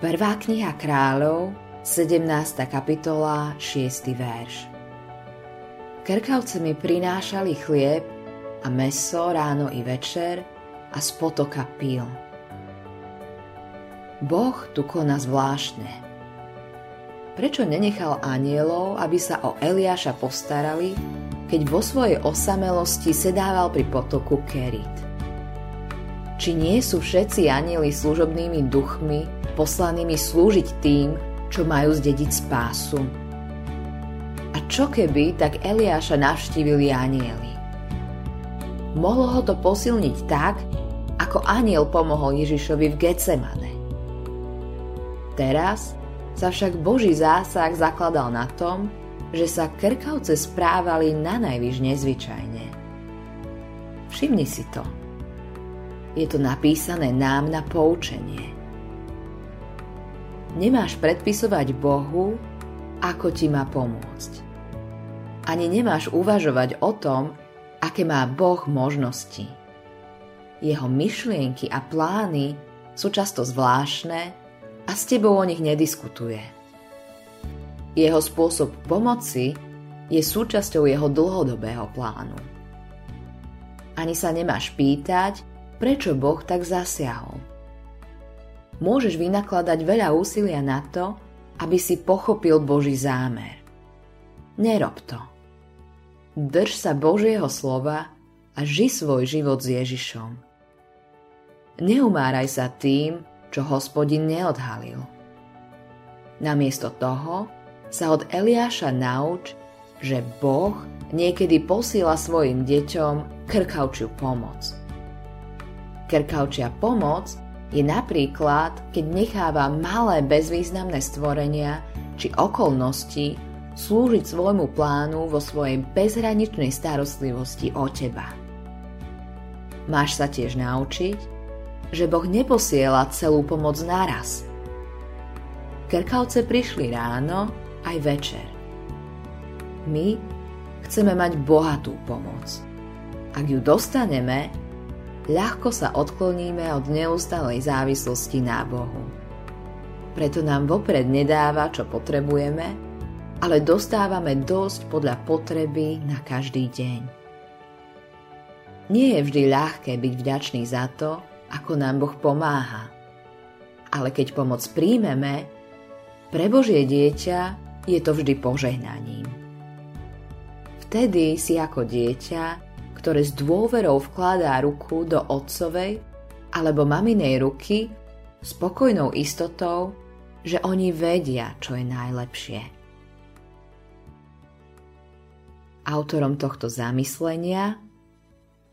Prvá kniha kráľov, 17. kapitola, 6. verš. Krkavce mi prinášali chlieb a meso ráno i večer a z potoka pil. Boh tu koná zvláštne. Prečo nenechal anielov, aby sa o Eliáša postarali, keď vo svojej osamelosti sedával pri potoku Kerit? Či nie sú všetci anieli služobnými duchmi, poslanými slúžiť tým, čo majú zdediť spásu. A čo keby tak Eliáša navštívili anieli? Mohlo ho to posilniť tak, ako aniel pomohol Ježišovi v Getsemane. Teraz sa však Boží zásah zakladal na tom, že sa krkavce správali na najvyš nezvyčajne. Všimni si to. Je to napísané nám na poučenie – Nemáš predpisovať Bohu, ako ti má pomôcť. Ani nemáš uvažovať o tom, aké má Boh možnosti. Jeho myšlienky a plány sú často zvláštne a s tebou o nich nediskutuje. Jeho spôsob pomoci je súčasťou jeho dlhodobého plánu. Ani sa nemáš pýtať, prečo Boh tak zasiahol môžeš vynakladať veľa úsilia na to, aby si pochopil Boží zámer. Nerob to. Drž sa Božieho slova a ži svoj život s Ježišom. Neumáraj sa tým, čo hospodin neodhalil. Namiesto toho sa od Eliáša nauč, že Boh niekedy posiela svojim deťom krkavčiu pomoc. Krkavčia pomoc je napríklad, keď necháva malé bezvýznamné stvorenia či okolnosti slúžiť svojmu plánu vo svojej bezhraničnej starostlivosti o teba. Máš sa tiež naučiť, že Boh neposiela celú pomoc naraz. Krkavce prišli ráno aj večer. My chceme mať bohatú pomoc. Ak ju dostaneme, ľahko sa odkloníme od neustalej závislosti na Bohu. Preto nám vopred nedáva, čo potrebujeme, ale dostávame dosť podľa potreby na každý deň. Nie je vždy ľahké byť vďačný za to, ako nám Boh pomáha. Ale keď pomoc príjmeme, pre Božie dieťa je to vždy požehnaním. Vtedy si ako dieťa ktoré s dôverou vkladá ruku do otcovej alebo maminej ruky spokojnou istotou, že oni vedia, čo je najlepšie. Autorom tohto zamyslenia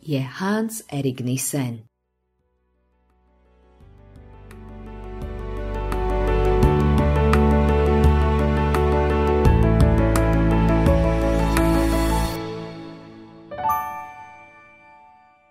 je Hans Erik Nissen.